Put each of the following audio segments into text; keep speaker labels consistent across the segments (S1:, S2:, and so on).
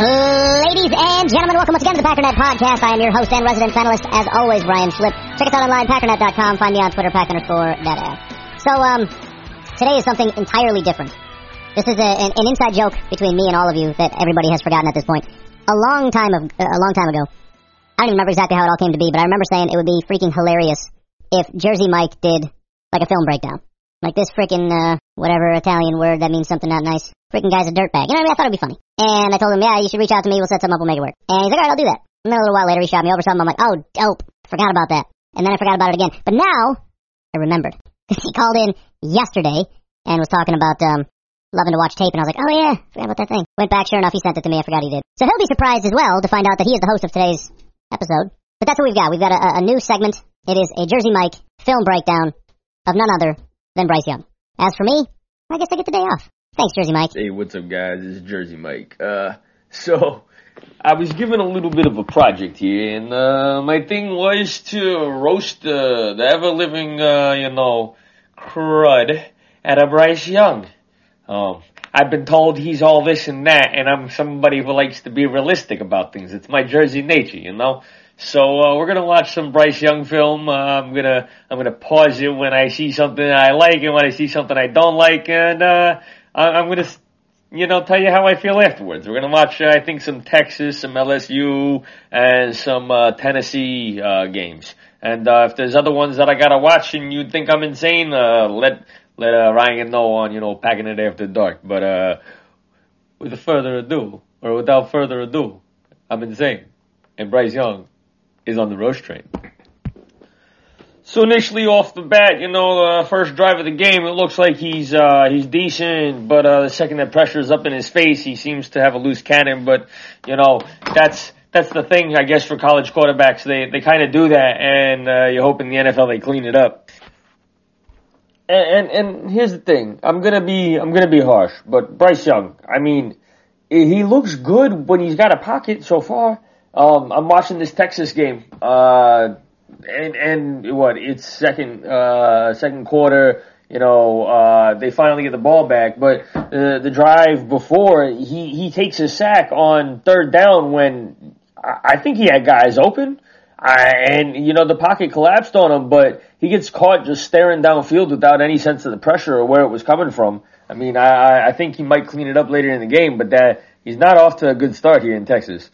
S1: Ladies and gentlemen, welcome once again to the Packernet Podcast. I am your host and resident panelist, as always, Brian Slip. Check us out online, packernet.com. Find me on Twitter, pack underscore data. So, um, today is something entirely different. This is a, an, an, inside joke between me and all of you that everybody has forgotten at this point. A long time of, a long time ago, I don't even remember exactly how it all came to be, but I remember saying it would be freaking hilarious if Jersey Mike did like a film breakdown. Like this freaking, uh, whatever Italian word that means something not nice. Freaking guy's a dirtbag. You know what I mean? I thought it'd be funny. And I told him, yeah, you should reach out to me. We'll set something up. We'll make it work. And he's like, all right, I'll do that. And then a little while later, he shot me over something. I'm like, oh, dope. Forgot about that. And then I forgot about it again. But now, I remembered. he called in yesterday and was talking about, um, loving to watch tape. And I was like, oh yeah, forgot about that thing. Went back, sure enough, he sent it to me. I forgot he did. So he'll be surprised as well to find out that he is the host of today's episode. But that's what we've got. We've got a, a new segment. It is a Jersey Mike film breakdown of none other than Bryce Young. As for me, I guess I get the day off. Thanks, Jersey Mike.
S2: Hey, what's up, guys? It's Jersey Mike. Uh, so, I was given a little bit of a project here, and uh, my thing was to roast uh, the ever-living, uh, you know, crud at a Bryce Young. Um, I've been told he's all this and that, and I'm somebody who likes to be realistic about things. It's my Jersey nature, you know. So uh, we're gonna watch some Bryce Young film. Uh, I'm gonna I'm gonna pause it when I see something I like and when I see something I don't like, and uh, I'm gonna you know tell you how I feel afterwards. We're gonna watch uh, I think some Texas, some LSU, and some uh, Tennessee uh, games. And uh, if there's other ones that I gotta watch and you think I'm insane, uh, let let Ryan know on you know Packernet after dark. But uh, with further ado, or without further ado, I'm insane, and Bryce Young is on the roast train. So initially off the bat, you know, uh, first drive of the game, it looks like he's uh, he's decent, but uh, the second that pressure is up in his face, he seems to have a loose cannon. But you know, that's that's the thing, I guess, for college quarterbacks. They they kind of do that, and uh, you hope in the NFL they clean it up. And, and and here's the thing, I'm gonna be I'm gonna be harsh, but Bryce Young, I mean, he looks good when he's got a pocket so far. Um, I'm watching this Texas game, uh, and and what it's second uh, second quarter. You know, uh, they finally get the ball back, but the the drive before he he takes a sack on third down when I think he had guys open. I, and you know the pocket collapsed on him, but he gets caught just staring downfield without any sense of the pressure or where it was coming from. I mean, I I think he might clean it up later in the game, but that he's not off to a good start here in Texas.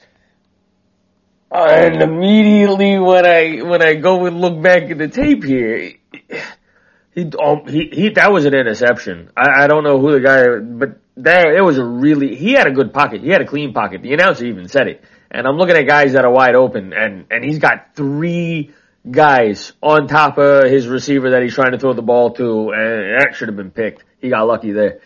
S2: And immediately when I when I go and look back at the tape here, he um, he, he that was an interception. I, I don't know who the guy, but there it was a really he had a good pocket. He had a clean pocket. The announcer even said it. And I'm looking at guys that are wide open, and and he's got three guys on top of his receiver that he's trying to throw the ball to, and that should have been picked. He got lucky there.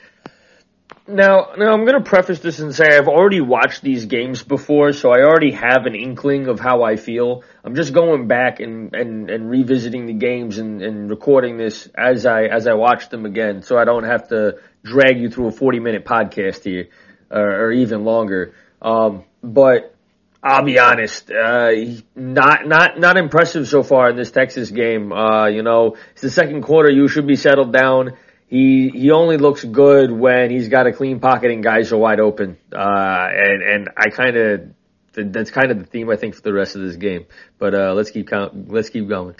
S2: Now, now I'm going to preface this and say I've already watched these games before, so I already have an inkling of how I feel. I'm just going back and, and, and revisiting the games and, and recording this as I as I watch them again, so I don't have to drag you through a 40 minute podcast here, or, or even longer. Um, but I'll be honest, uh, not not not impressive so far in this Texas game. Uh, you know, it's the second quarter. You should be settled down he he only looks good when he's got a clean pocket and guys are wide open. Uh, and and I kind of that's kind of the theme I think for the rest of this game. But uh, let's keep count. Let's keep going.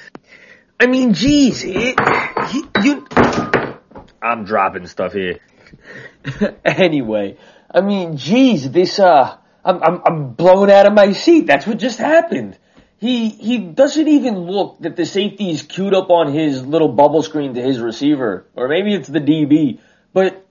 S2: I mean, geez, it, he, you. I'm dropping stuff here. anyway, I mean, geez, this uh, I'm I'm I'm blown out of my seat. That's what just happened he he doesn't even look that the safety is queued up on his little bubble screen to his receiver, or maybe it's the DB. But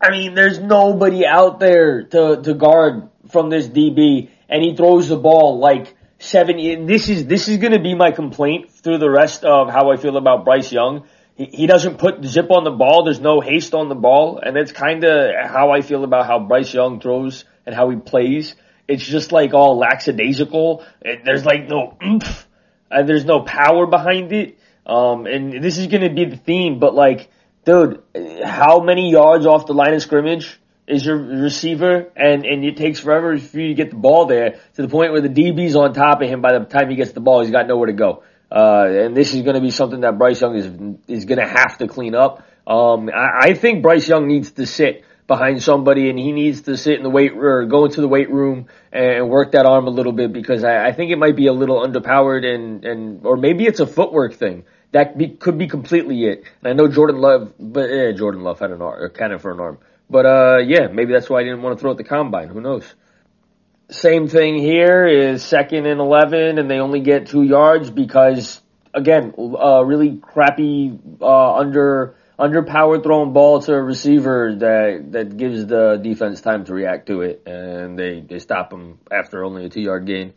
S2: I mean, there's nobody out there to to guard from this DB and he throws the ball like seven. This is this is going to be my complaint through the rest of how I feel about Bryce Young. He, he doesn't put zip on the ball. There's no haste on the ball, and that's kind of how I feel about how Bryce Young throws and how he plays. It's just like all lackadaisical. There's like no oomph, and there's no power behind it. Um, and this is going to be the theme, but like, dude, how many yards off the line of scrimmage is your receiver, and and it takes forever for you to get the ball there to the point where the DB's on top of him. By the time he gets the ball, he's got nowhere to go. Uh, and this is going to be something that Bryce Young is is going to have to clean up. Um, I, I think Bryce Young needs to sit behind somebody and he needs to sit in the weight or go into the weight room and work that arm a little bit because I, I think it might be a little underpowered and and or maybe it's a footwork thing that be, could be completely it. And I know Jordan Love, but eh, Jordan Love had an arm, a cannon for an arm. But uh, yeah, maybe that's why I didn't want to throw at the combine. Who knows? Same thing here is second and 11 and they only get two yards because again, uh, really crappy, uh, under, underpowered thrown ball to a receiver that, that gives the defense time to react to it and they, they stop him after only a two yard gain.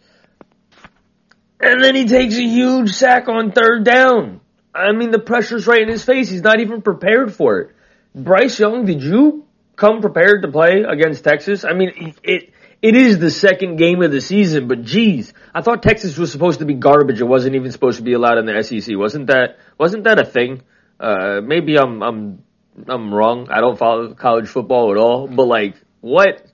S2: And then he takes a huge sack on third down. I mean, the pressure's right in his face. He's not even prepared for it. Bryce Young, did you come prepared to play against Texas. I mean, it it is the second game of the season, but geez, I thought Texas was supposed to be garbage. It wasn't even supposed to be allowed in the SEC. Wasn't that wasn't that a thing? Uh, maybe I'm I'm I'm wrong. I don't follow college football at all, but like what?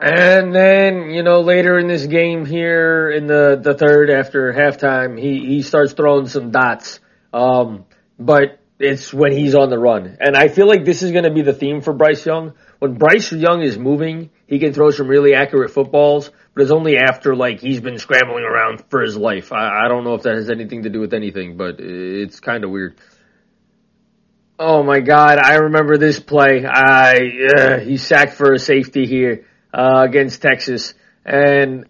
S2: And then, you know, later in this game here in the, the third after halftime, he, he starts throwing some dots. Um, but it's when he's on the run. And I feel like this is going to be the theme for Bryce Young. When Bryce Young is moving, he can throw some really accurate footballs, but it's only after like he's been scrambling around for his life. I, I don't know if that has anything to do with anything, but it's kind of weird. Oh my God, I remember this play. I uh, he sacked for a safety here uh, against Texas, and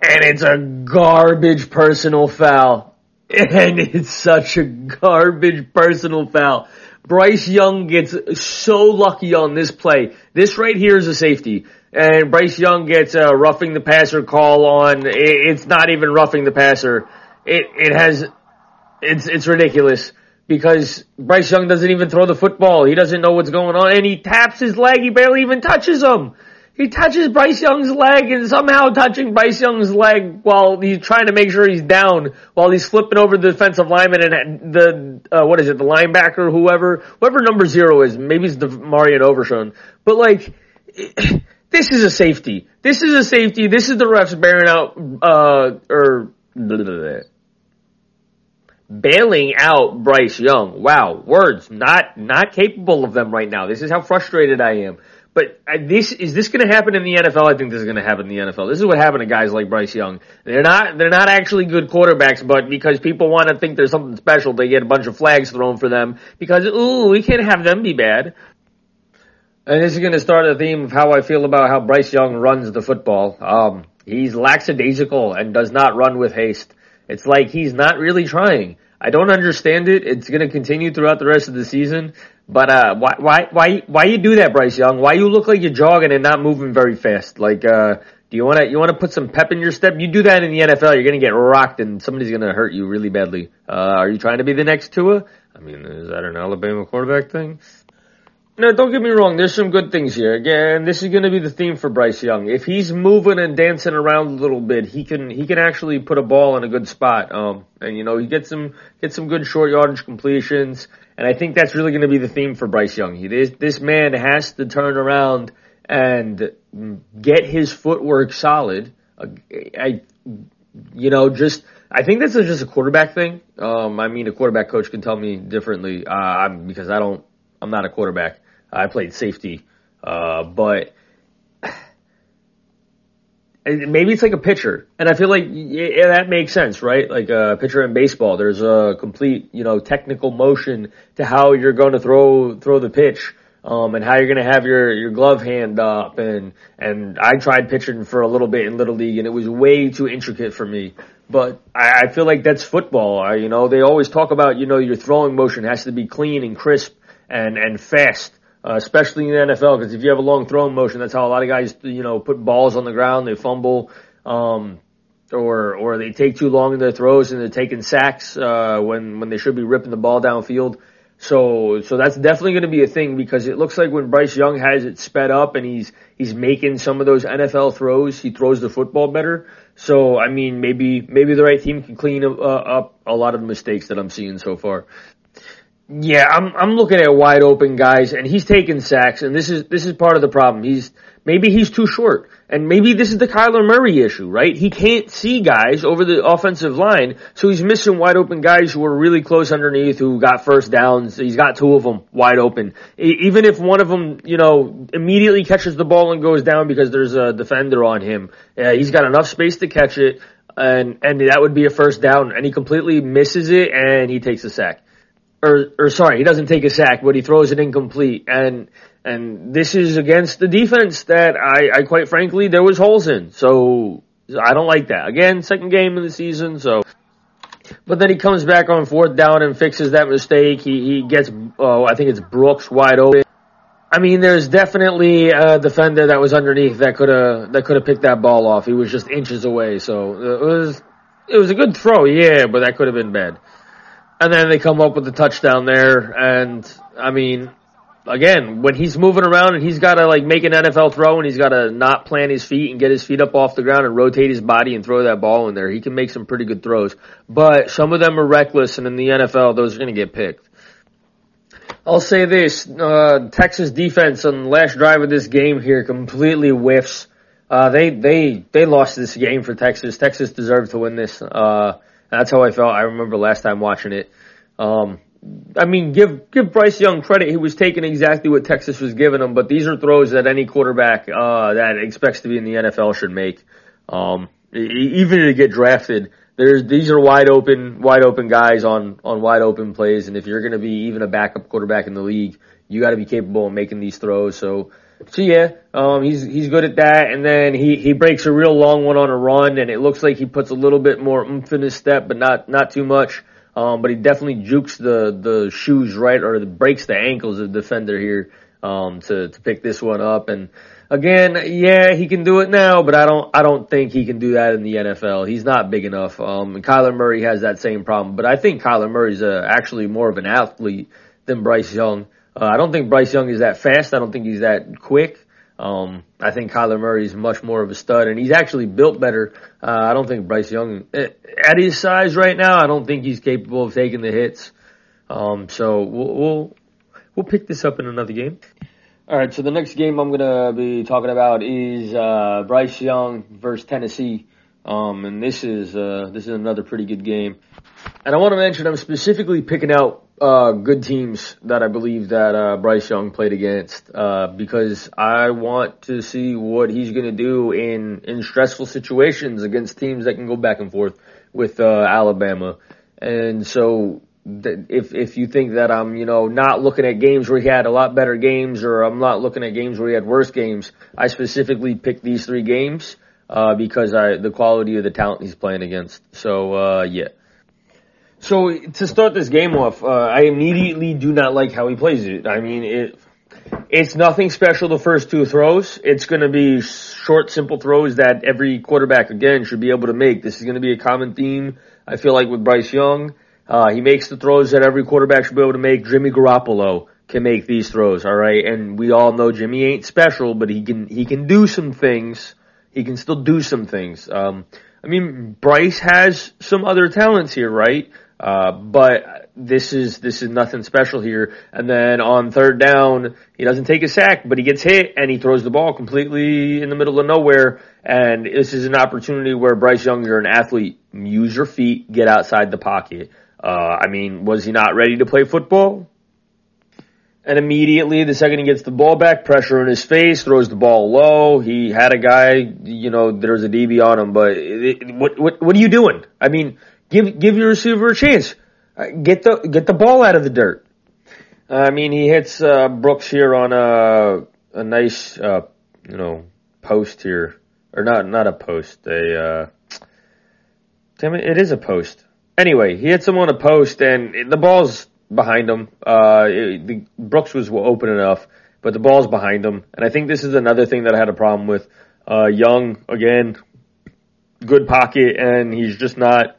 S2: and it's a garbage personal foul. And it's such a garbage personal foul. Bryce Young gets so lucky on this play. This right here is a safety. And Bryce Young gets a roughing the passer call on, it's not even roughing the passer. It, it has, it's, it's ridiculous because Bryce Young doesn't even throw the football. He doesn't know what's going on and he taps his leg. He barely even touches him. He touches Bryce Young's leg and somehow touching Bryce Young's leg while he's trying to make sure he's down while he's flipping over the defensive lineman and the, uh, what is it, the linebacker, whoever, whoever number zero is, maybe it's DeMarvion Overshown. But like, this is a safety. This is a safety. This is the refs bearing out, uh, or, blah, blah, blah, bailing out Bryce Young. Wow, words not not capable of them right now. This is how frustrated I am. But uh, this is this going to happen in the NFL? I think this is going to happen in the NFL. This is what happened to guys like Bryce Young. They're not they're not actually good quarterbacks, but because people want to think there's something special, they get a bunch of flags thrown for them because ooh, we can't have them be bad. And this is going to start a theme of how I feel about how Bryce Young runs the football. Um, he's lackadaisical and does not run with haste. It's like he's not really trying. I don't understand it. It's going to continue throughout the rest of the season. But uh, why why why why you do that, Bryce Young? Why you look like you're jogging and not moving very fast? Like, uh, do you want to you want to put some pep in your step? You do that in the NFL, you're gonna get rocked and somebody's gonna hurt you really badly. Uh, are you trying to be the next Tua? I mean, is that an Alabama quarterback thing? No, don't get me wrong. There's some good things here. Again, this is going to be the theme for Bryce Young. If he's moving and dancing around a little bit, he can he can actually put a ball in a good spot. Um, and you know he gets some gets some good short yardage completions. And I think that's really going to be the theme for Bryce Young. He, this, this man has to turn around and get his footwork solid. Uh, I, you know, just I think that's just a quarterback thing. Um, I mean, a quarterback coach can tell me differently uh, because I don't. I'm not a quarterback. I played safety, uh, but maybe it's like a pitcher, and I feel like yeah, that makes sense, right? Like a pitcher in baseball, there's a complete, you know, technical motion to how you're going to throw throw the pitch, um, and how you're going to have your your glove hand up, and and I tried pitching for a little bit in little league, and it was way too intricate for me. But I, I feel like that's football. I, you know, they always talk about, you know, your throwing motion has to be clean and crisp and and fast. Uh, especially in the NFL, because if you have a long throwing motion, that's how a lot of guys, you know, put balls on the ground, they fumble, um, or or they take too long in their throws and they're taking sacks uh, when when they should be ripping the ball downfield. So so that's definitely going to be a thing because it looks like when Bryce Young has it sped up and he's he's making some of those NFL throws, he throws the football better. So I mean, maybe maybe the right team can clean uh, up a lot of the mistakes that I'm seeing so far. Yeah, I'm I'm looking at wide open guys, and he's taking sacks, and this is this is part of the problem. He's maybe he's too short, and maybe this is the Kyler Murray issue, right? He can't see guys over the offensive line, so he's missing wide open guys who are really close underneath, who got first downs. He's got two of them wide open. Even if one of them, you know, immediately catches the ball and goes down because there's a defender on him, he's got enough space to catch it, and and that would be a first down, and he completely misses it, and he takes a sack or or sorry, he doesn't take a sack, but he throws it incomplete. And and this is against the defense that I, I quite frankly there was holes in. So I don't like that. Again, second game of the season, so but then he comes back on fourth down and fixes that mistake. He he gets oh I think it's Brooks wide open. I mean, there's definitely a defender that was underneath that could have that could have picked that ball off. He was just inches away, so uh, it was it was a good throw, yeah, but that could have been bad. And then they come up with the touchdown there. And I mean, again, when he's moving around and he's got to like make an NFL throw and he's got to not plant his feet and get his feet up off the ground and rotate his body and throw that ball in there, he can make some pretty good throws. But some of them are reckless, and in the NFL, those are going to get picked. I'll say this: uh, Texas defense on the last drive of this game here completely whiffs. Uh, they they they lost this game for Texas. Texas deserved to win this. Uh, that's how I felt. I remember last time watching it. Um, I mean, give give Bryce Young credit. He was taking exactly what Texas was giving him, but these are throws that any quarterback uh, that expects to be in the NFL should make. Um, even to get drafted, there's these are wide open, wide open guys on on wide open plays, and if you're going to be even a backup quarterback in the league, you got to be capable of making these throws. So so yeah, um, he's he's good at that, and then he he breaks a real long one on a run, and it looks like he puts a little bit more oomph in his step, but not not too much. Um, but he definitely jukes the the shoes right, or the, breaks the ankles of the defender here um, to to pick this one up. And again, yeah, he can do it now, but I don't I don't think he can do that in the NFL. He's not big enough. Um, and Kyler Murray has that same problem, but I think Kyler Murray's uh, actually more of an athlete than Bryce Young. Uh, I don't think Bryce Young is that fast. I don't think he's that quick. Um, I think Kyler Murray is much more of a stud, and he's actually built better. Uh, I don't think Bryce Young, eh, at his size right now, I don't think he's capable of taking the hits. Um, so we'll, we'll we'll pick this up in another game. All right, so the next game I'm gonna be talking about is uh, Bryce Young versus Tennessee. Um, and this is uh, this is another pretty good game. And I want to mention I'm specifically picking out uh, good teams that I believe that uh, Bryce Young played against uh, because I want to see what he's going to do in in stressful situations against teams that can go back and forth with uh, Alabama. And so th- if if you think that I'm you know not looking at games where he had a lot better games or I'm not looking at games where he had worse games, I specifically picked these three games uh, because I the quality of the talent he's playing against. So uh, yeah. So to start this game off, uh, I immediately do not like how he plays it. I mean, it it's nothing special the first two throws. It's going to be short, simple throws that every quarterback again should be able to make. This is going to be a common theme. I feel like with Bryce Young, uh, he makes the throws that every quarterback should be able to make. Jimmy Garoppolo can make these throws, all right. And we all know Jimmy ain't special, but he can he can do some things he can still do some things. Um, I mean, Bryce has some other talents here, right? Uh, but this is this is nothing special here. And then on third down, he doesn't take a sack, but he gets hit and he throws the ball completely in the middle of nowhere. And this is an opportunity where Bryce Young, you're an athlete, use your feet, get outside the pocket. Uh, I mean, was he not ready to play football? And immediately, the second he gets the ball back, pressure in his face, throws the ball low. He had a guy, you know, there's a DB on him, but it, what, what, what are you doing? I mean, give, give your receiver a chance. Uh, get the, get the ball out of the dirt. I mean, he hits, uh, Brooks here on a, a nice, uh, you know, post here. Or not, not a post, a, uh, damn it, it is a post. Anyway, he hits him on a post and the ball's behind him. Uh, it, the, Brooks was open enough, but the ball's behind him. And I think this is another thing that I had a problem with. Uh, Young, again, good pocket, and he's just not,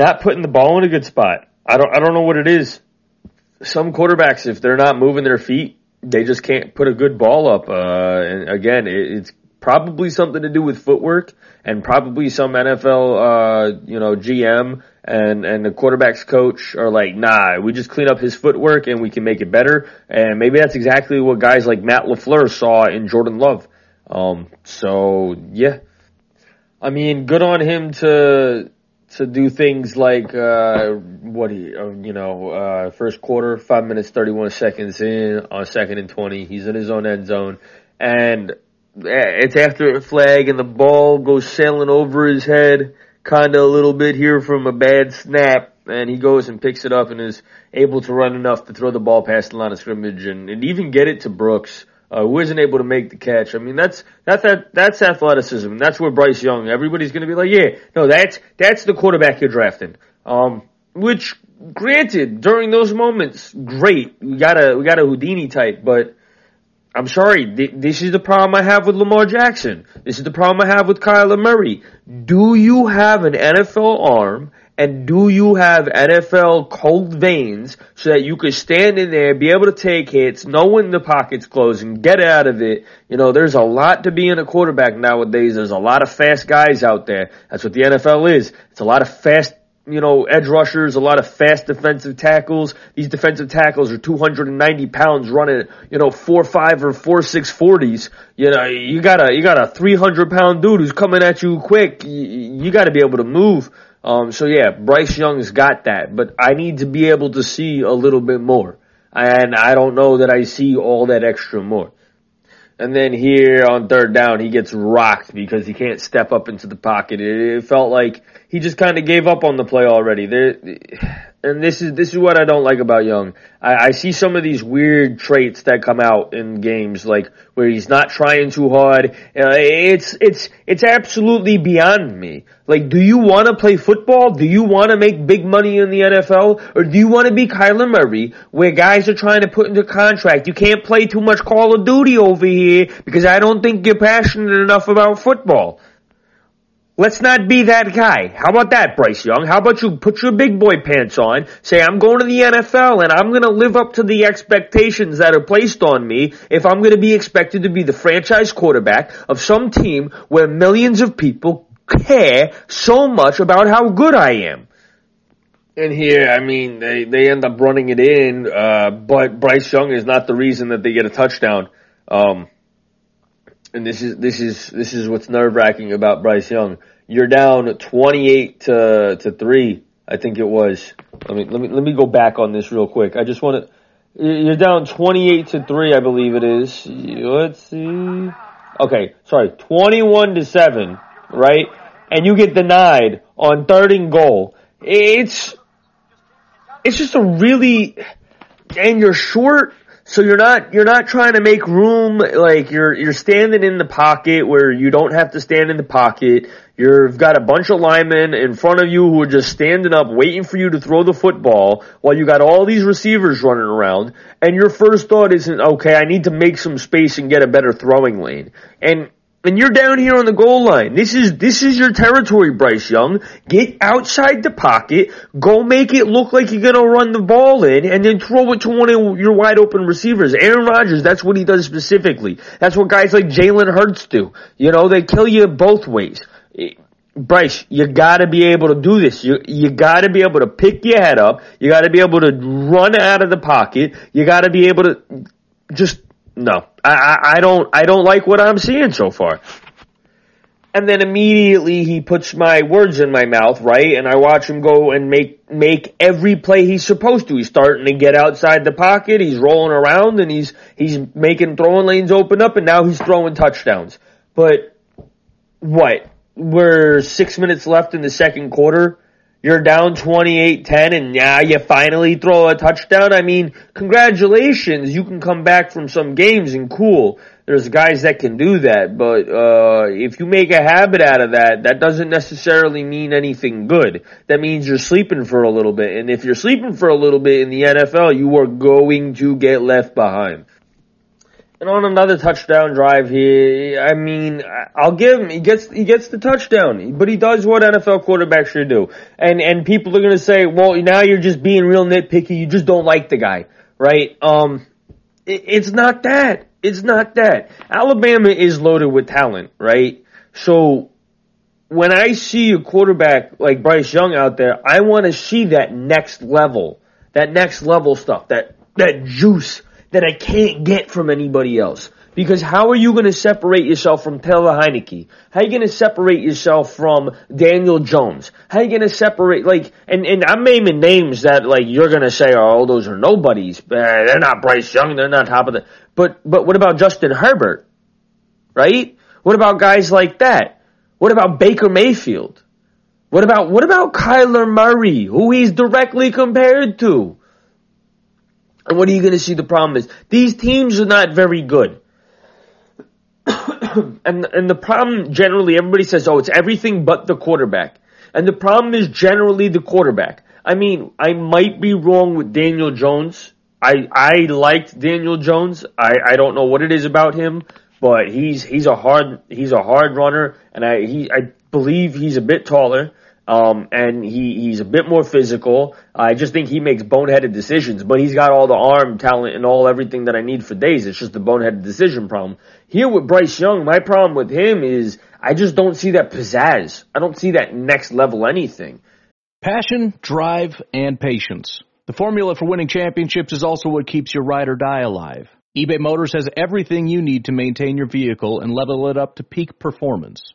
S2: not putting the ball in a good spot. I don't, I don't know what it is. Some quarterbacks, if they're not moving their feet, they just can't put a good ball up. Uh, and again, it, it's probably something to do with footwork and probably some NFL, uh, you know, GM and, and the quarterback's coach are like, nah, we just clean up his footwork and we can make it better. And maybe that's exactly what guys like Matt LaFleur saw in Jordan Love. Um, so yeah, I mean, good on him to, to do things like, uh, what he, uh, you know, uh, first quarter, five minutes, 31 seconds in on second and 20. He's in his own end zone and it's after a flag and the ball goes sailing over his head kind of a little bit here from a bad snap, and he goes and picks it up and is able to run enough to throw the ball past the line of scrimmage and, and even get it to Brooks, uh, who isn't able to make the catch. I mean, that's that's that that's athleticism. That's where Bryce Young. Everybody's going to be like, yeah, no, that's that's the quarterback you're drafting. Um, which, granted, during those moments, great. We got a we got a Houdini type, but I'm sorry, this is the problem I have with Lamar Jackson. This is the problem I have with Kyler Murray. Do you have an NFL arm and do you have NFL cold veins so that you could stand in there, be able to take hits, know when the pocket's closing, get out of it? You know, there's a lot to be in a quarterback nowadays. There's a lot of fast guys out there. That's what the NFL is. It's a lot of fast you know, edge rushers, a lot of fast defensive tackles. These defensive tackles are 290 pounds running, you know, four five or four six forties. You know, you got a you got a 300 pound dude who's coming at you quick. You, you got to be able to move. Um, so yeah, Bryce Young's got that, but I need to be able to see a little bit more, and I don't know that I see all that extra more. And then here on third down, he gets rocked because he can't step up into the pocket. It, felt like he just kind of gave up on the play already. There, and this is this is what I don't like about Young. I, I see some of these weird traits that come out in games, like where he's not trying too hard. Uh, it's it's it's absolutely beyond me. Like, do you want to play football? Do you want to make big money in the NFL, or do you want to be Kyler Murray, where guys are trying to put into contract? You can't play too much Call of Duty over here because I don't think you're passionate enough about football. Let's not be that guy. How about that, Bryce Young? How about you put your big boy pants on, say I'm going to the NFL and I'm going to live up to the expectations that are placed on me if I'm going to be expected to be the franchise quarterback of some team where millions of people care so much about how good I am. And here, I mean, they, they end up running it in, uh, but Bryce Young is not the reason that they get a touchdown. Um, and this is this is this is what's nerve wracking about Bryce Young. You're down 28 to to three, I think it was. Let me let me let me go back on this real quick. I just want to. You're down 28 to three, I believe it is. Let's see. Okay, sorry, 21 to seven, right? And you get denied on third and goal. It's it's just a really and you're short so you're not you're not trying to make room like you're you're standing in the pocket where you don't have to stand in the pocket. You've got a bunch of linemen in front of you who are just standing up waiting for you to throw the football while you got all these receivers running around and your first thought isn't okay, I need to make some space and get a better throwing lane. And and you're down here on the goal line. This is, this is your territory, Bryce Young. Get outside the pocket, go make it look like you're gonna run the ball in, and then throw it to one of your wide open receivers. Aaron Rodgers, that's what he does specifically. That's what guys like Jalen Hurts do. You know, they kill you both ways. Bryce, you gotta be able to do this. You, you gotta be able to pick your head up. You gotta be able to run out of the pocket. You gotta be able to just no, I, I don't, I don't like what I'm seeing so far. And then immediately he puts my words in my mouth, right? And I watch him go and make, make every play he's supposed to. He's starting to get outside the pocket, he's rolling around and he's, he's making throwing lanes open up and now he's throwing touchdowns. But, what? We're six minutes left in the second quarter you're down 28-10 and now you finally throw a touchdown. I mean, congratulations. You can come back from some games and cool. There's guys that can do that, but, uh, if you make a habit out of that, that doesn't necessarily mean anything good. That means you're sleeping for a little bit. And if you're sleeping for a little bit in the NFL, you are going to get left behind. And on another touchdown drive here, I mean, I'll give him. He gets he gets the touchdown, but he does what NFL quarterbacks should do. And and people are gonna say, well, now you're just being real nitpicky. You just don't like the guy, right? Um, it, it's not that. It's not that. Alabama is loaded with talent, right? So when I see a quarterback like Bryce Young out there, I want to see that next level, that next level stuff, that that juice that I can't get from anybody else. Because how are you going to separate yourself from Taylor Heinicke? How are you going to separate yourself from Daniel Jones? How are you going to separate, like, and, and I'm naming names that, like, you're going to say, oh, those are nobodies. They're not Bryce Young. They're not top of the, but, but what about Justin Herbert? Right? What about guys like that? What about Baker Mayfield? What about, what about Kyler Murray, who he's directly compared to? And what are you going to see the problem is? These teams are not very good. and, and the problem generally, everybody says, oh, it's everything but the quarterback. And the problem is generally the quarterback. I mean, I might be wrong with Daniel Jones. I, I liked Daniel Jones. I, I don't know what it is about him, but he's, he's a hard, he's a hard runner and I, he, I believe he's a bit taller. Um, and he, he's a bit more physical. I just think he makes boneheaded decisions, but he's got all the arm talent and all everything that I need for days. It's just the boneheaded decision problem. Here with Bryce Young, my problem with him is I just don't see that pizzazz. I don't see that next level anything.
S3: Passion, drive, and patience. The formula for winning championships is also what keeps your ride or die alive. eBay Motors has everything you need to maintain your vehicle and level it up to peak performance.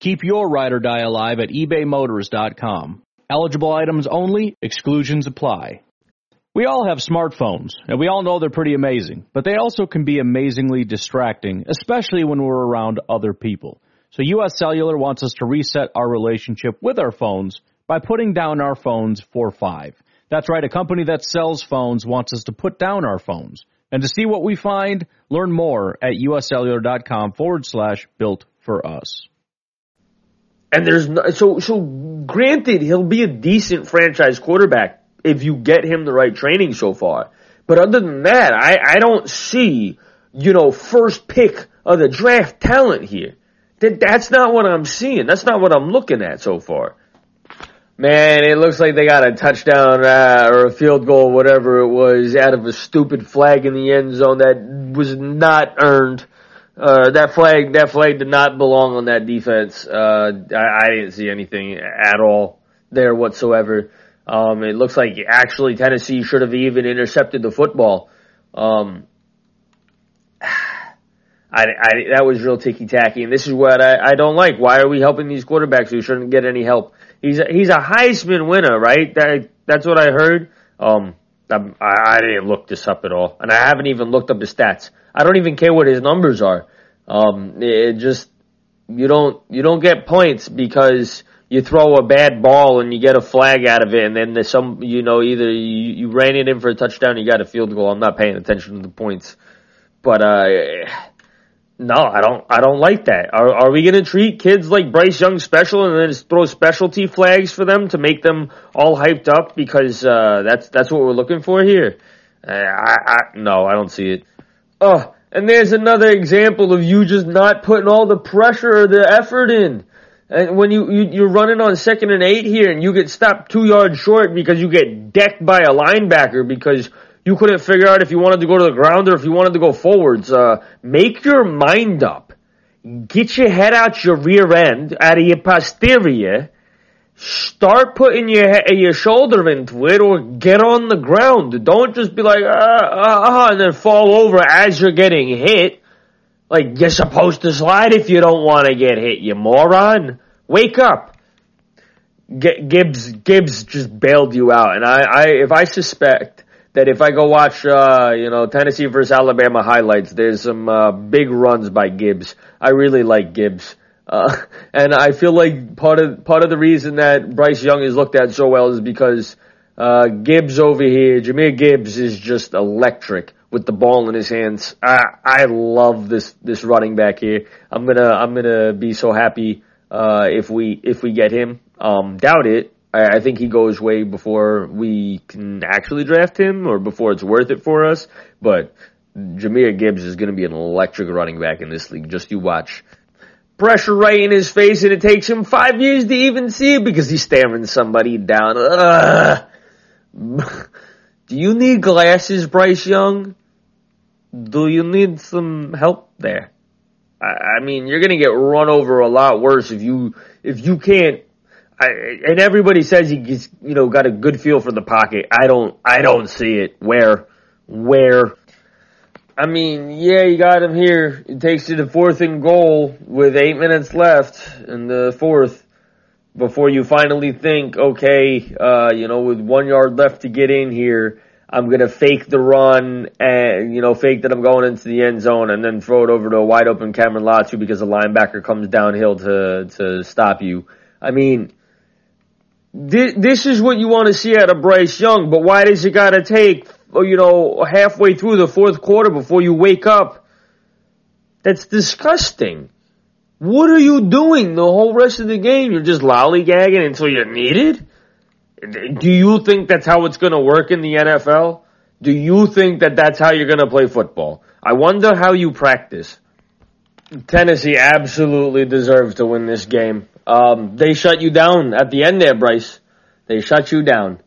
S3: Keep your ride or die alive at ebaymotors.com. Eligible items only, exclusions apply. We all have smartphones, and we all know they're pretty amazing, but they also can be amazingly distracting, especially when we're around other people. So US Cellular wants us to reset our relationship with our phones by putting down our phones for five. That's right, a company that sells phones wants us to put down our phones. And to see what we find, learn more at uscellular.com forward slash built for us.
S2: And there's no, so so granted he'll be a decent franchise quarterback if you get him the right training so far. But other than that, I, I don't see, you know, first pick of the draft talent here. That that's not what I'm seeing. That's not what I'm looking at so far. Man, it looks like they got a touchdown uh, or a field goal, whatever it was, out of a stupid flag in the end zone that was not earned. Uh, that flag, that flag did not belong on that defense. Uh, I, I didn't see anything at all there whatsoever. Um, it looks like actually Tennessee should have even intercepted the football. Um, I, I, that was real ticky tacky, and this is what I, I don't like. Why are we helping these quarterbacks who shouldn't get any help? He's a, he's a Heisman winner, right? That that's what I heard. Um, I, I didn't look this up at all, and I haven't even looked up the stats. I don't even care what his numbers are. Um, it just you don't you don't get points because you throw a bad ball and you get a flag out of it, and then there's some you know either you, you ran it in for a touchdown, you got a field goal. I'm not paying attention to the points, but uh, no, I don't I don't like that. Are are we gonna treat kids like Bryce Young special and then just throw specialty flags for them to make them all hyped up because uh, that's that's what we're looking for here? Uh, I, I no, I don't see it. Oh, and there's another example of you just not putting all the pressure or the effort in. And when you, you you're running on second and eight here, and you get stopped two yards short because you get decked by a linebacker because you couldn't figure out if you wanted to go to the ground or if you wanted to go forwards. Uh, make your mind up. Get your head out your rear end, out of your posterior. Start putting your head, your shoulder into it, or get on the ground. Don't just be like ah ah ah, and then fall over as you're getting hit. Like you're supposed to slide if you don't want to get hit, you moron. Wake up. Gibbs Gibbs just bailed you out, and I, I if I suspect that if I go watch, uh, you know, Tennessee versus Alabama highlights, there's some uh, big runs by Gibbs. I really like Gibbs. Uh, and I feel like part of part of the reason that Bryce Young is looked at so well is because uh, Gibbs over here, Jahmyr Gibbs is just electric with the ball in his hands. I I love this this running back here. I'm gonna I'm gonna be so happy uh, if we if we get him. Um, doubt it. I, I think he goes way before we can actually draft him or before it's worth it for us. But Jahmyr Gibbs is going to be an electric running back in this league. Just you watch. Pressure right in his face and it takes him five years to even see it because he's staring somebody down. Do you need glasses, Bryce Young? Do you need some help there? I, I mean, you're gonna get run over a lot worse if you, if you can't I, and everybody says he gets, you know, got a good feel for the pocket. I don't, I don't see it. Where, where? I mean, yeah, you got him here. It takes you to fourth and goal with eight minutes left in the fourth before you finally think, okay, uh, you know, with one yard left to get in here, I'm gonna fake the run and, you know, fake that I'm going into the end zone and then throw it over to a wide open Cameron Latu because the linebacker comes downhill to, to stop you. I mean, this is what you want to see out of Bryce Young, but why does it gotta take, oh, you know, halfway through the fourth quarter before you wake up? That's disgusting. What are you doing the whole rest of the game? You're just lollygagging until you're needed? Do you think that's how it's gonna work in the NFL? Do you think that that's how you're gonna play football? I wonder how you practice. Tennessee absolutely deserves to win this game. Um, they shut you down at the end there, Bryce. They shut you down.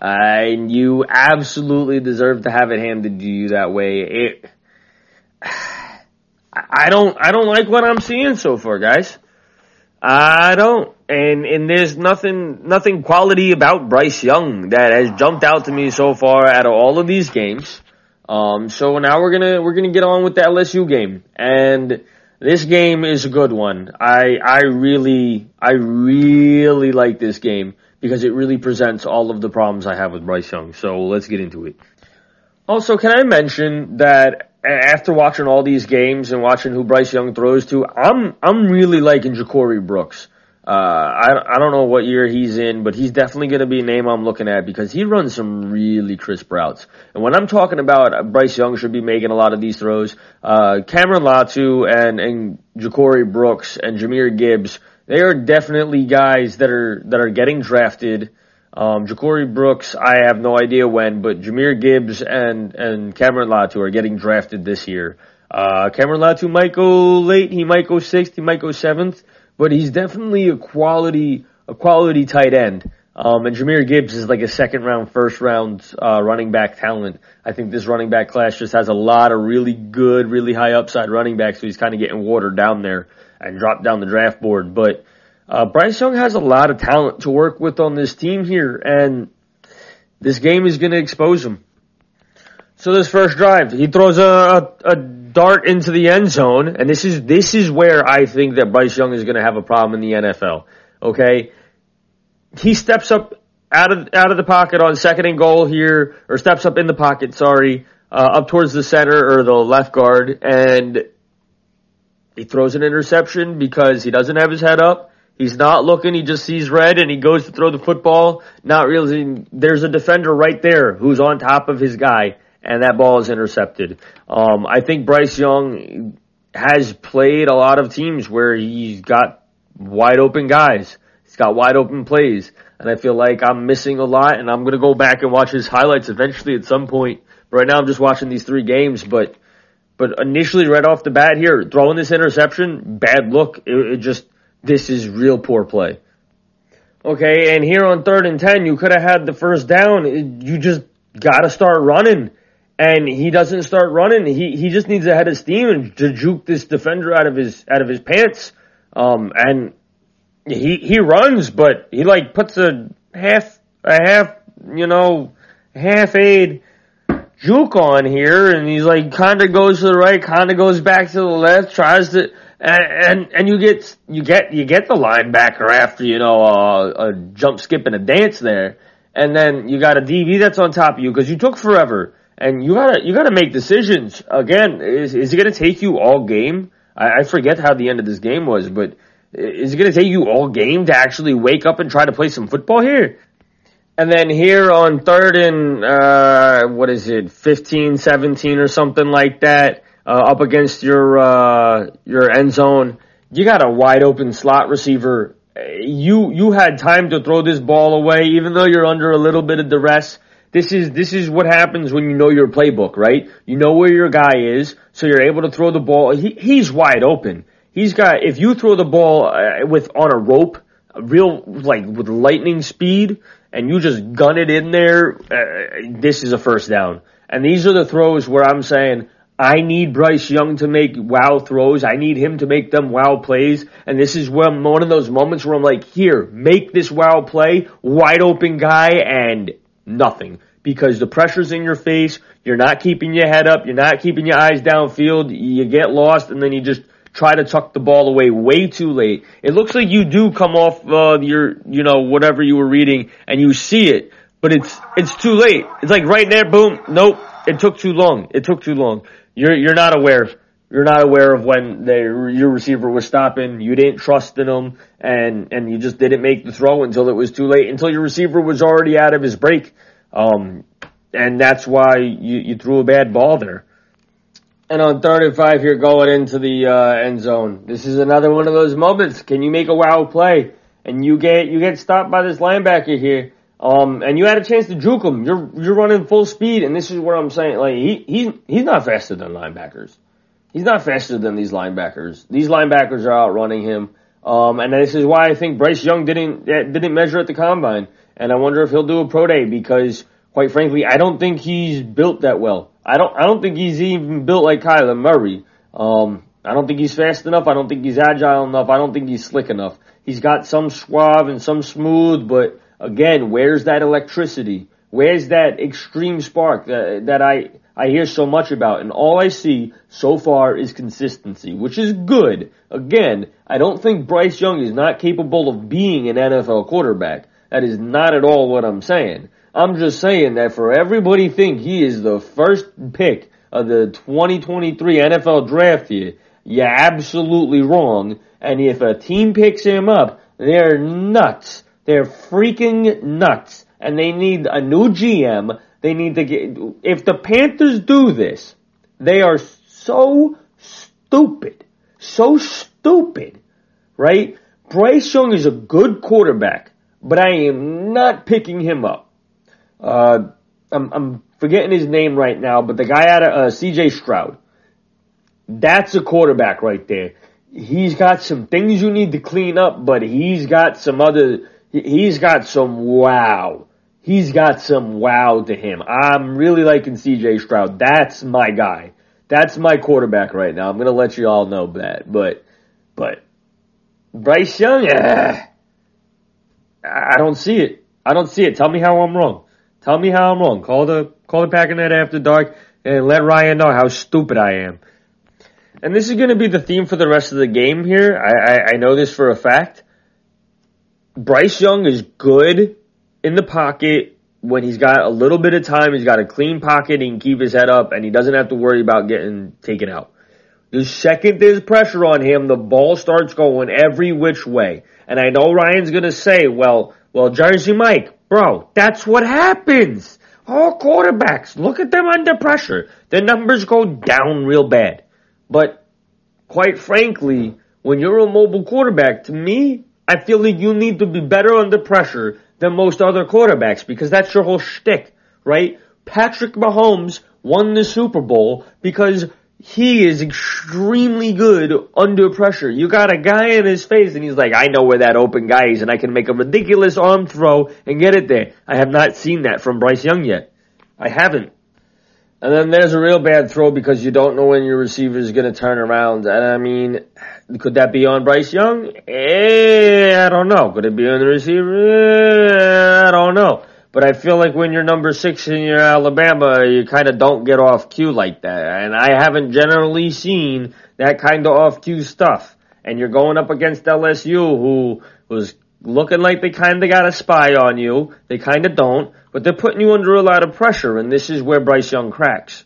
S2: Uh, and you absolutely deserve to have it handed to you that way. It, I don't, I don't like what I'm seeing so far, guys. I don't. And, and there's nothing, nothing quality about Bryce Young that has jumped out to me so far out of all of these games. Um, so now we're gonna, we're gonna get on with the LSU game. And, this game is a good one. I I really I really like this game because it really presents all of the problems I have with Bryce Young. So let's get into it. Also, can I mention that after watching all these games and watching who Bryce Young throws to, I'm I'm really liking Ja'Corey Brooks. Uh, I, I don't know what year he's in, but he's definitely going to be a name I'm looking at because he runs some really crisp routes. And when I'm talking about Bryce Young should be making a lot of these throws, uh, Cameron Latu and, and Ja'Corey Brooks and Jahmyr Gibbs, they are definitely guys that are, that are getting drafted. Um, Ja'Corey Brooks, I have no idea when, but Jahmyr Gibbs and, and Cameron Latu are getting drafted this year. Uh, Cameron Latu might go late, he might go sixth, he might go seventh but he's definitely a quality a quality tight end. Um, and Jahmyr Gibbs is like a second round, first round uh, running back talent. I think this running back class just has a lot of really good, really high upside running backs, so he's kind of getting watered down there and dropped down the draft board. But uh, Bryce Young has a lot of talent to work with on this team here, and this game is going to expose him. So this first drive, he throws a, a, a dart into the end zone, and this is this is where I think that Bryce Young is going to have a problem in the NFL. Okay, he steps up out of out of the pocket on second and goal here, or steps up in the pocket. Sorry, uh, up towards the center or the left guard, and he throws an interception because he doesn't have his head up. He's not looking. He just sees red and he goes to throw the football, not realizing there's a defender right there who's on top of his guy and that ball is intercepted. Um, I think Bryce Young has played a lot of teams where he's got wide open guys. He's got wide open plays. And I feel like I'm missing a lot and I'm going to go back and watch his highlights eventually at some point. Right now I'm just watching these three games, but, but initially right off the bat here, throwing this interception, bad look. It, it just, this is real poor play. Okay, and here on third and ten, you could have had the first down. You just gotta start running and he doesn't start running, he he just needs a head of steam and to juke this defender out of his out of his pants. Um, and he he runs, but he like puts a half a half you know half aid juke on here, and he's like kind of goes to the right, kind of goes back to the left, tries to. And, and and you get you get you get the linebacker after you know a, a jump skip and a dance there, and then you got a DB that's on top of you because you took forever, and you gotta you gotta make decisions. Again, is is it gonna take you all game? I, I forget how the end of this game was, but is it gonna take you all game to actually wake up and try to play some football here? And then here on third and, uh, what is it, 15, 17 or something like that, uh, up against your, uh, your end zone, you got a wide open slot receiver. You, you had time to throw this ball away, even though you're under a little bit of duress. This is, this is what happens when you know your playbook, right? You know where your guy is, so you're able to throw the ball. He, he's wide open. He's got, if you throw the ball uh, with, on a rope, real, like, with lightning speed, and you just gun it in there, uh, this is a first down. And these are the throws where I'm saying, I need Bryce Young to make wow throws. I need him to make them wow plays. And this is when one of those moments where I'm like, here, make this wow play, wide open guy, and nothing. Because the pressure's in your face, you're not keeping your head up, you're not keeping your eyes downfield, you get lost, and then you just try to tuck the ball away way too late. It looks like you do come off uh, your, you know, whatever you were reading, and you see it, but it's it's too late. It's like right there, boom. Nope, it took too long. It took too long. You're you're not aware. You're not aware of when they, your receiver was stopping. You didn't trust in him, and and you just didn't make the throw until it was too late. Until your receiver was already out of his break, um, and that's why you you threw a bad ball there. And on third and five here going into the uh, end zone. This is another one of those moments. Can you make a wow play? And you get you get stopped by this linebacker here. Um, and you had a chance to juke him. You're you're running full speed, and this is what I'm saying. Like he he's he's not faster than linebackers. He's not faster than these linebackers. These linebackers are outrunning him. Um, and this is why I think Bryce Young didn't didn't measure at the combine. And I wonder if he'll do a pro day because, quite frankly, I don't think he's built that well. I don't I don't think he's even built like Kyler Murray. Um, I don't think he's fast enough. I don't think he's agile enough. I don't think he's slick enough. He's got some suave and some smooth, but again, where's that electricity? Where's that extreme spark that, that I I hear so much about? And all I see so far is consistency, which is good. Again, I don't think Bryce Young is not capable of being an NFL quarterback. That is not at all what I'm saying. I'm just saying that for everybody think he is the first pick of the 2023 NFL draft year, you're absolutely wrong. And if a team picks him up, they're nuts. They're freaking nuts. And they need a new GM. They need to get, if the Panthers do this, they are so stupid. So stupid. Right? Bryce Young is a good quarterback, but I am not picking him up. Uh, I'm, I'm forgetting his name right now, but the guy out of uh, C.J. Stroud. That's a quarterback right there. He's got some things you need to clean up, but he's got some other. He's got some wow. He's got some wow to him. I'm really liking C.J. Stroud. That's my guy. That's my quarterback right now. I'm gonna let you all know that, but but Bryce Young, eh, I don't see it. I don't see it. Tell me how I'm wrong. Tell me how I'm wrong. Call the call the Packernet after dark and let Ryan know how stupid I am. And this is going to be the theme for the rest of the game here. I, I, I know this for a fact. Bryce Young is good in the pocket when he's got a little bit of time. He's got a clean pocket. He can keep his head up, and he doesn't have to worry about getting taken out. The second there's pressure on him, the ball starts going every which way. And I know Ryan's to say, "Well, well, Jersey Mike, Bro, that's what happens. All quarterbacks, look at them under pressure. Their numbers go down real bad. But quite frankly, when you're a mobile quarterback, to me, I feel like you need to be better under pressure than most other quarterbacks because that's your whole shtick, right? Patrick Mahomes won the Super Bowl because he is extremely good under pressure. You got a guy in his face and he's like, I know where that open guy is and I can make a ridiculous arm throw and get it there. I have not seen that from Bryce Young yet. I haven't. And then there's a real bad throw because you don't know when your receiver is going to turn around. And I mean, could that be on Bryce Young? Eh, I don't know. Could it be on the receiver? Eh, I don't know. But I feel like when you're number six in your Alabama, you kind of don't get off cue like that. And I haven't generally seen that kind of off cue stuff. And you're going up against LSU, who was looking like they kind of got a spy on you. They kind of don't, but they're putting you under a lot of pressure, and this is where Bryce Young cracks.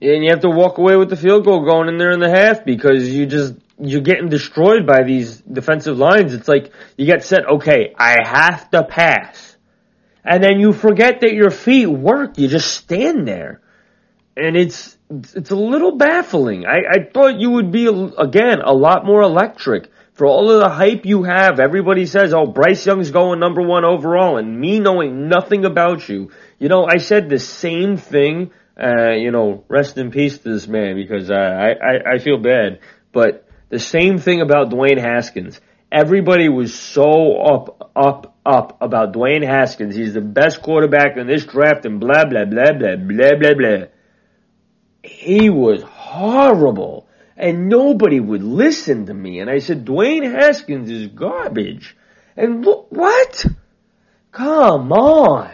S2: And you have to walk away with the field goal going in there in the half because you just, you're getting destroyed by these defensive lines. It's like you get set, okay, I have to pass. And then you forget that your feet work. You just stand there. And it's, it's a little baffling. I, I thought you would be, again, a lot more electric. For all of the hype you have, everybody says, oh, Bryce Young's going number one overall, and me knowing nothing about you. You know, I said the same thing, uh, you know, rest in peace to this man, because uh, I, I, I feel bad. But the same thing about Dwayne Haskins. Everybody was so up, up, up about Dwayne Haskins. He's the best quarterback in this draft and blah, blah, blah, blah, blah, blah, blah. He was horrible and nobody would listen to me. And I said, Dwayne Haskins is garbage. And look, what? Come on.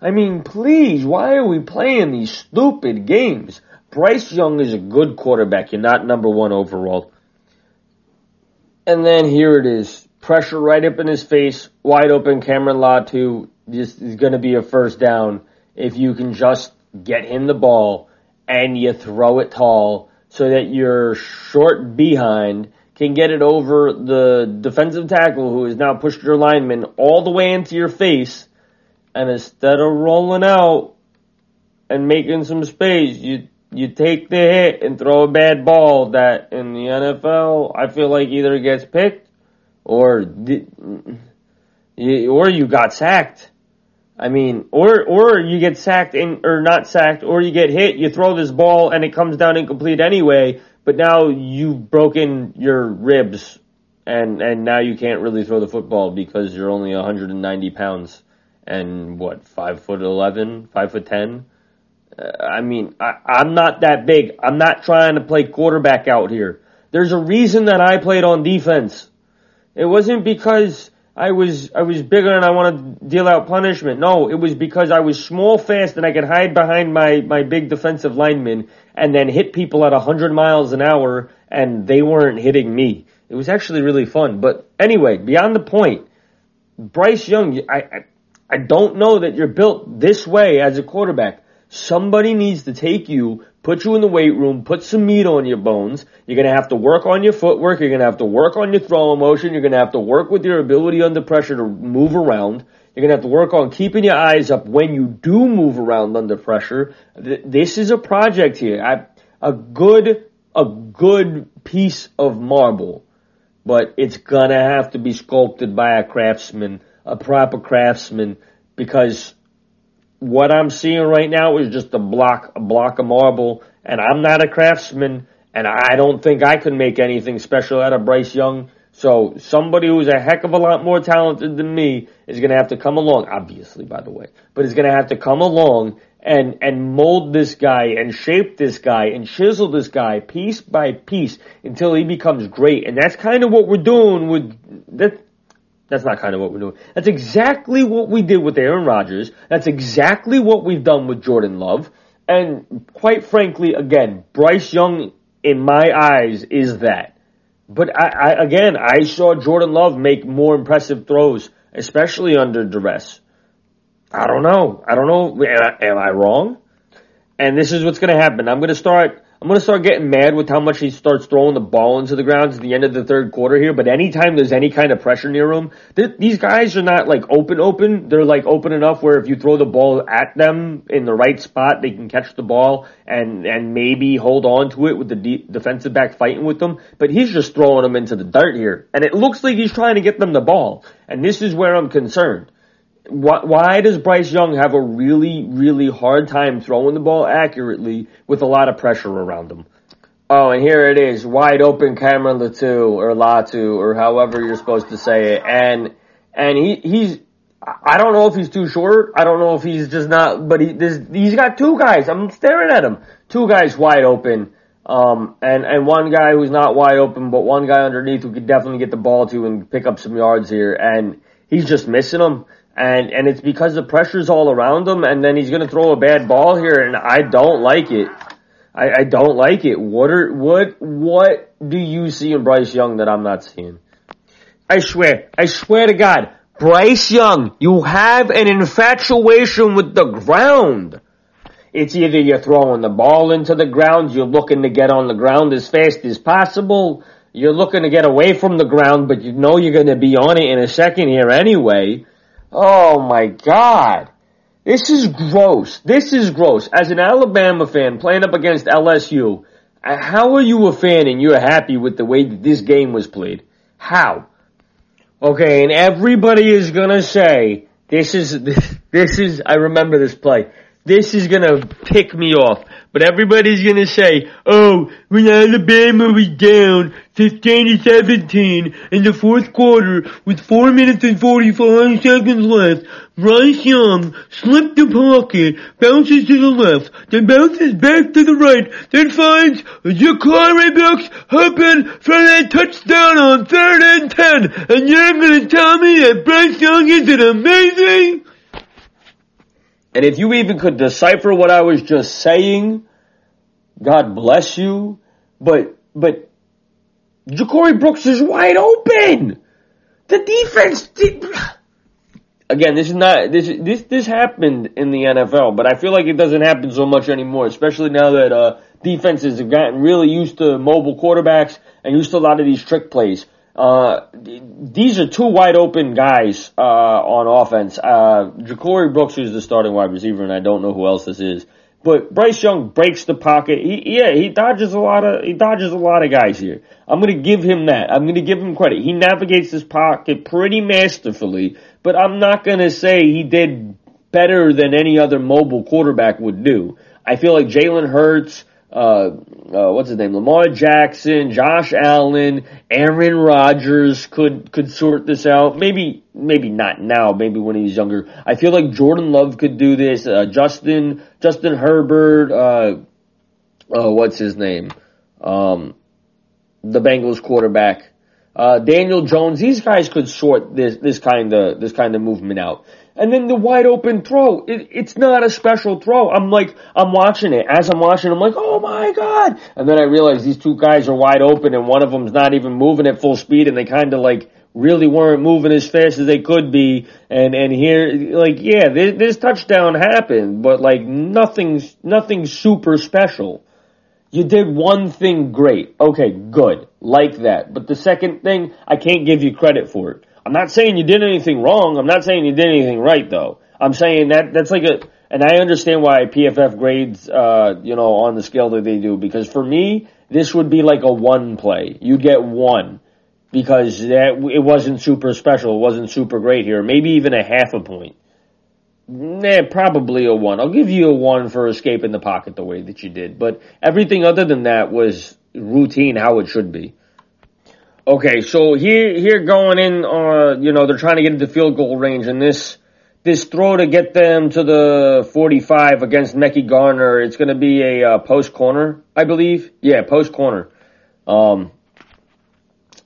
S2: I mean, please, why are we playing these stupid games? Bryce Young is a good quarterback. You're not number one overall. And then here it is. Pressure right up in his face. Wide open. Cameron Latu This is going to be a first down if you can just get him the ball and you throw it tall so that your short behind can get it over the defensive tackle who has now pushed your lineman all the way into your face. And instead of rolling out and making some space, you you take the hit and throw a bad ball that in the NFL I feel like either gets picked or or you got sacked. I mean, or or you get sacked in, or not sacked, or you get hit. You throw this ball and it comes down incomplete anyway. But now you've broken your ribs, and and now you can't really throw the football because you're only 190 pounds and what five foot 11, five foot 10. Uh, I mean, I, I'm not that big. I'm not trying to play quarterback out here. There's a reason that I played on defense. It wasn't because I was I was bigger and I wanted to deal out punishment. No, it was because I was small, fast, and I could hide behind my my big defensive linemen and then hit people at a hundred miles an hour, and they weren't hitting me. It was actually really fun. But anyway, beyond the point, Bryce Young, I I, I don't know that you're built this way as a quarterback. Somebody needs to take you put you in the weight room, put some meat on your bones. You're going to have to work on your footwork. You're going to have to work on your throwing motion. You're going to have to work with your ability under pressure to move around. You're going to have to work on keeping your eyes up when you do move around under pressure. This is a project here. I, a good, a good piece of marble, but it's going to have to be sculpted by a craftsman, a proper craftsman, because what I'm seeing right now is just a block, a block of marble, and I'm not a craftsman, and I don't think I can make anything special out of Bryce Young. So somebody who's a heck of a lot more talented than me is going to have to come along, obviously, by the way, but is going to have to come along and, and mold this guy and shape this guy and chisel this guy piece by piece until he becomes great. And that's kind of what we're doing with, that, that's not kind of what we're doing. That's exactly what we did with Aaron Rodgers. That's exactly what we've done with Jordan Love. And quite frankly, again, Bryce Young, in my eyes, is that. But I, I, again, I saw Jordan Love make more impressive throws, especially under duress. I don't know. I don't know. Am I, am I wrong? And this is what's going to happen. I'm going to start I'm going to start getting mad with how much he starts throwing the ball into the ground at the end of the third quarter here. But anytime there's any kind of pressure near him, th- these guys are not like open, open. They're like open enough where if you throw the ball at them in the right spot, they can catch the ball and, and maybe hold on to it with the de- defensive back fighting with them. But he's just throwing them into the dirt here. And it looks like he's trying to get them the ball. And this is where I'm concerned why does Bryce Young have a really, really hard time throwing the ball accurately with a lot of pressure around him? Oh, and here it is, wide open Cameron Latu or Latu or however you're supposed to say it, and and he he's I don't know if he's too short. I don't know if he's just not, but he he's got two guys. I'm staring at him, two guys wide open, um, and and one guy who's not wide open, but one guy underneath who could definitely get the ball to and pick up some yards here, and he's just missing them and and it's because the pressure's all around him, and then he's going to throw a bad ball here, and I don't like it. I, I don't like it. What are what what do you see in Bryce Young that I'm not seeing? I swear, I swear to God, Bryce Young, you have an infatuation with the ground. It's either you're throwing the ball into the ground, you're looking to get on the ground as fast as possible, you're looking to get away from the ground, but you know you're going to be on it in a second here anyway. Oh my God. This is gross. This is gross. As an Alabama fan playing up against LSU, uh, how are you a fan and you're happy with the way that this game was played? How? Okay, and everybody is gonna say, this is, this, this is, I remember this play. This is gonna pick me off. But everybody's gonna say, oh, when Alabama was down 15 to 17 in the fourth quarter with 4 minutes and 45 seconds left, Bryce Young slipped the pocket, bounces to the left, then bounces back to the right, then finds Ja'Corey Brooks hoping for that touchdown on third and 10. And you're gonna tell me that Bryce Young isn't amazing? And if you even could decipher what I was just saying, God bless you. But, but, Ja'Corey Brooks is wide open! The defense did, again, this is not, this, this, this happened in the NFL, but I feel like it doesn't happen so much anymore, especially now that, uh, defenses have gotten really used to mobile quarterbacks and used to a lot of these trick plays. Uh, these are two wide open guys, uh, on offense. Uh, Ja'Corey Brooks is the starting wide receiver and I don't know who else this is. But Bryce Young breaks the pocket. He, yeah, he dodges a lot of, he dodges a lot of guys here. I'm gonna give him that. I'm gonna give him credit. He navigates his pocket pretty masterfully, but I'm not gonna say he did better than any other mobile quarterback would do. I feel like Jalen Hurts, uh, uh, what's his name? Lamar Jackson, Josh Allen, Aaron Rodgers could, could sort this out. Maybe, maybe not now, maybe when he's younger. I feel like Jordan Love could do this, uh, Justin, Justin Herbert, uh, uh, what's his name? Um, the Bengals quarterback. Uh, Daniel Jones, these guys could sort this, this kind of, this kind of movement out. And then the wide open throw, it, it's not a special throw. I'm like, I'm watching it. As I'm watching, I'm like, oh my god! And then I realize these two guys are wide open and one of them's not even moving at full speed and they kind of like really weren't moving as fast as they could be. And, and here, like, yeah, this, this touchdown happened, but like nothing's, nothing super special. You did one thing great. Okay, good. Like that. But the second thing, I can't give you credit for it. I'm not saying you did anything wrong. I'm not saying you did anything right though. I'm saying that that's like a, and I understand why PFF grades, uh, you know, on the scale that they do because for me, this would be like a one play. You'd get one because that, it wasn't super special. It wasn't super great here. Maybe even a half a point. Nah, probably a one. I'll give you a one for escaping the pocket the way that you did. But everything other than that was routine how it should be. Okay, so here, here going in, uh, you know, they're trying to get into field goal range and this, this throw to get them to the 45 against Mekhi Garner, it's gonna be a, uh, post corner, I believe. Yeah, post corner. Um,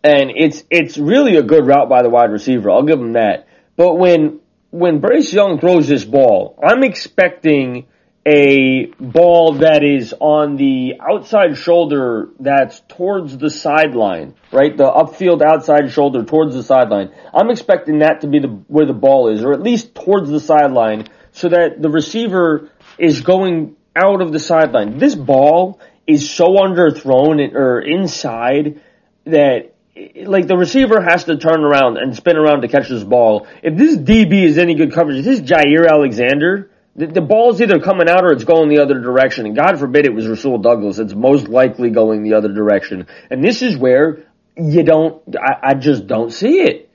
S2: and it's, it's really a good route by the wide receiver. I'll give him that. But when, when Bryce Young throws this ball, I'm expecting, a ball that is on the outside shoulder that's towards the sideline, right? The upfield outside shoulder towards the sideline. I'm expecting that to be the, where the ball is, or at least towards the sideline, so that the receiver is going out of the sideline. This ball is so underthrown or inside that like the receiver has to turn around and spin around to catch this ball. If this DB is any good coverage, this Jaire Alexander, the, the ball's either coming out or it's going the other direction. And God forbid it was Rasul Douglas. It's most likely going the other direction. And this is where you don't, I, I just don't see it.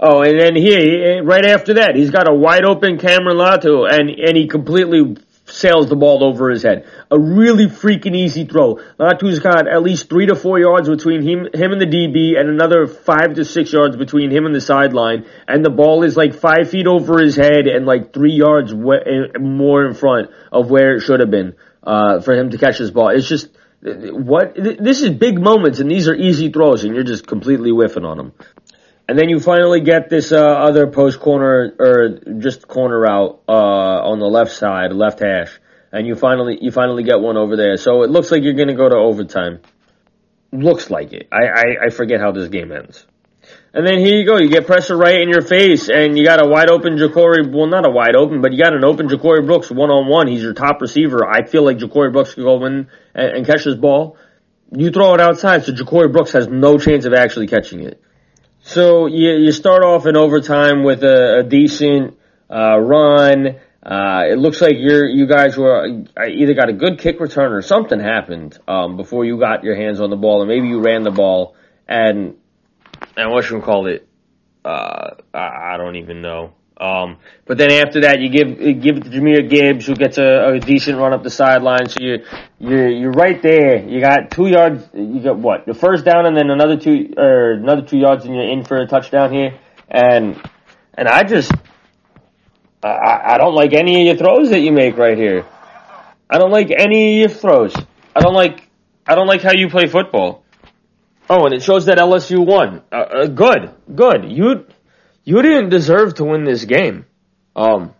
S2: Oh, and then here, eh, right after that, he's got a wide open Cameron Latu and, and he completely sails the ball over his head. A really freaking easy throw. Latu's got at least three to four yards between him, him and the DB and another five to six yards between him and the sideline. And the ball is like five feet over his head and like three yards more in front of where it should have been, uh, for him to catch this ball. It's just, what, this is big moments and these are easy throws and you're just completely whiffing on them. And then you finally get this uh, other post corner or just corner out uh, on the left side, left hash, and you finally you finally get one over there. So it looks like you're going to go to overtime. Looks like it. I, I I forget how this game ends. And then here you go, you get pressure right in your face, and you got a wide open Ja'Corey, well not a wide open, but you got an open Ja'Corey Brooks one on one. He's your top receiver. I feel like Ja'Corey Brooks could go in and, and catch this ball. You throw it outside, so Ja'Corey Brooks has no chance of actually catching it. So you, you start off in overtime with a, a decent uh, run. Uh, it looks like you're you guys were uh, either got a good kick return or something happened um, before you got your hands on the ball, and maybe you ran the ball and and what we call it? Uh, I, I don't even know. Um, but then after that, you give give it to Jahmyr Gibbs, who gets a, a decent run up the sideline. So you you're you're right there. You got two yards. You got what? The first down, and then another two or another two yards, and you're in for a touchdown here. And and I just I, I don't like any of your throws that you make right here. I don't like any of your throws. I don't like I don't like how you play football. Oh, and it shows that LSU won. Uh, uh, good, good. You you didn't deserve to win this game, um,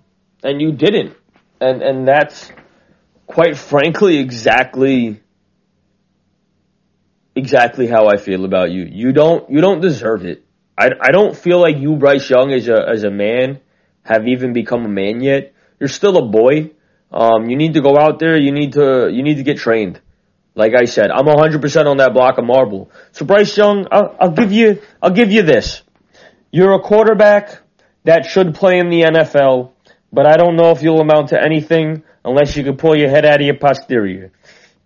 S2: and you didn't, and and that's quite frankly exactly exactly how I feel about you. You don't you don't deserve it. I, I don't feel like you, Bryce Young, as a as a man, have even become a man yet. You're still a boy. Um, you need to go out there. You need to you need to get trained. Like I said, I'm 100% on that block of marble. So Bryce Young, I'll, I'll give you, I'll give you this. You're a quarterback that should play in the NFL, but I don't know if you'll amount to anything unless you can pull your head out of your posterior.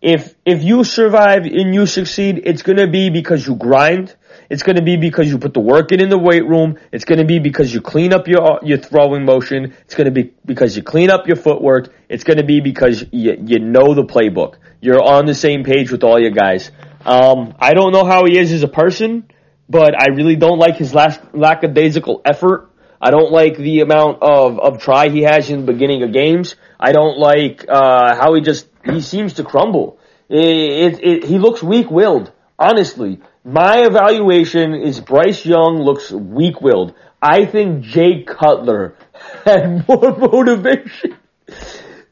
S2: If, if you survive and you succeed, it's gonna be because you grind. It's gonna be because you put the work in in the weight room. It's gonna be because you clean up your, your throwing motion. It's gonna be because you clean up your footwork. It's gonna be because you, you know the playbook. You're on the same page with all your guys. Um, I don't know how he is as a person, but I really don't like his last lackadaisical effort. I don't like the amount of, of try he has in the beginning of games. I don't like uh, how he just he seems to crumble. It, it, it, he looks weak-willed. Honestly, my evaluation is Bryce Young looks weak-willed. I think Jay Cutler had more motivation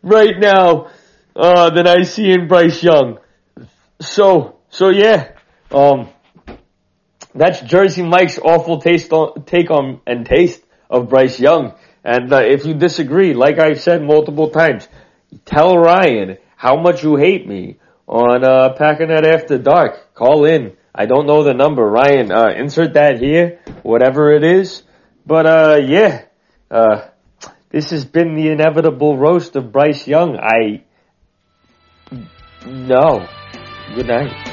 S2: right now uh, than I see in Bryce Young. So, so yeah, um, that's Jersey Mike's awful taste on, take on and taste of Bryce Young. And uh, if you disagree, like I've said multiple times, tell Ryan how much you hate me on uh, Packernet After Dark. Call in. I don't know the number. Ryan, uh, insert that here, whatever it is. But uh, yeah, uh, this has been the inevitable roast of Bryce Young. I no. Good night.